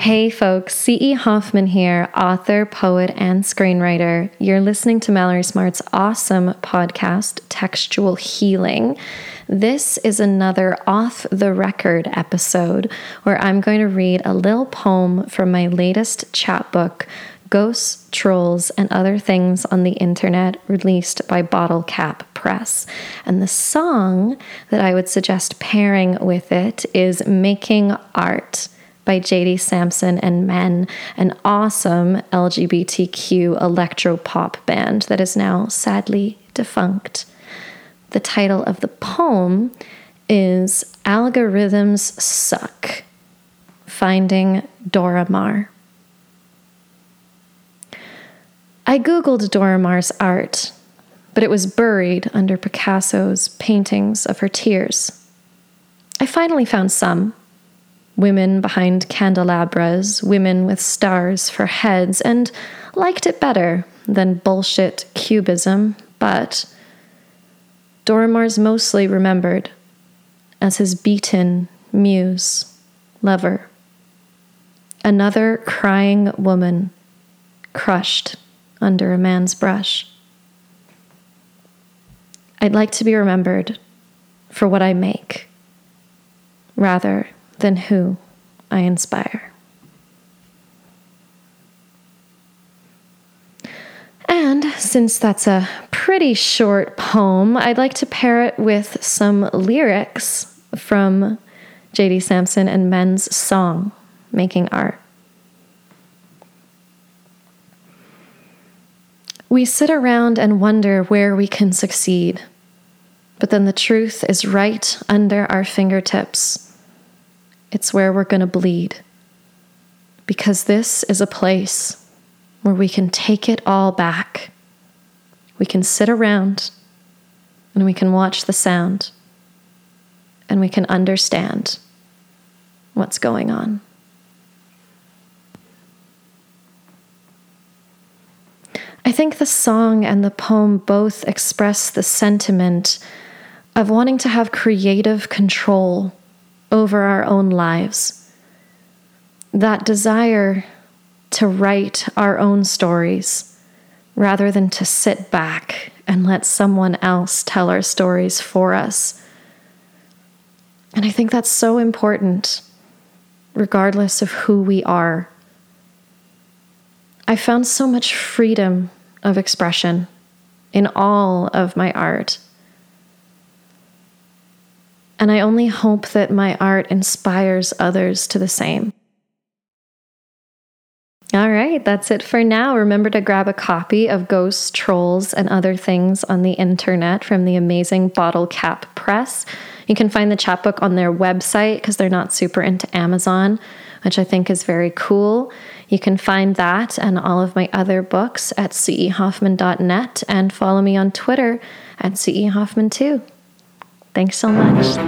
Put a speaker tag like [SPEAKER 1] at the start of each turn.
[SPEAKER 1] Hey folks, C.E. Hoffman here, author, poet, and screenwriter. You're listening to Mallory Smart's awesome podcast, Textual Healing. This is another off the record episode where I'm going to read a little poem from my latest chapbook, Ghosts, Trolls, and Other Things on the Internet, released by Bottle Cap Press. And the song that I would suggest pairing with it is Making Art by JD Samson and Men, an awesome LGBTQ electro pop band that is now sadly defunct. The title of the poem is Algorithms Suck Finding Dora Maar. I googled Dora Maar's art, but it was buried under Picasso's paintings of her tears. I finally found some women behind candelabras, women with stars for heads, and liked it better than bullshit cubism, but Dora Maar's mostly remembered as his beaten muse, lover. Another crying woman crushed under a man's brush. I'd like to be remembered for what I make rather than who I inspire. And since that's a pretty short poem, I'd like to pair it with some lyrics from J.D. Samson and Men's song, Making Art. We sit around and wonder where we can succeed, but then the truth is right under our fingertips it's where we're going to bleed. Because this is a place where we can take it all back. We can sit around and we can watch the sound and we can understand what's going on. I think the song and the poem both express the sentiment of wanting to have creative control over our own lives. That desire to write our own stories rather than to sit back and let someone else tell our stories for us. And I think that's so important, regardless of who we are. I found so much freedom of expression in all of my art. And I only hope that my art inspires others to the same. All right, that's it for now. Remember to grab a copy of Ghosts, Trolls, and Other Things on the internet from the amazing Bottle Cap Press. You can find the chapbook on their website because they're not super into Amazon, which I think is very cool. You can find that and all of my other books at cehoffman.net and follow me on Twitter at cehoffman too. Thanks so much.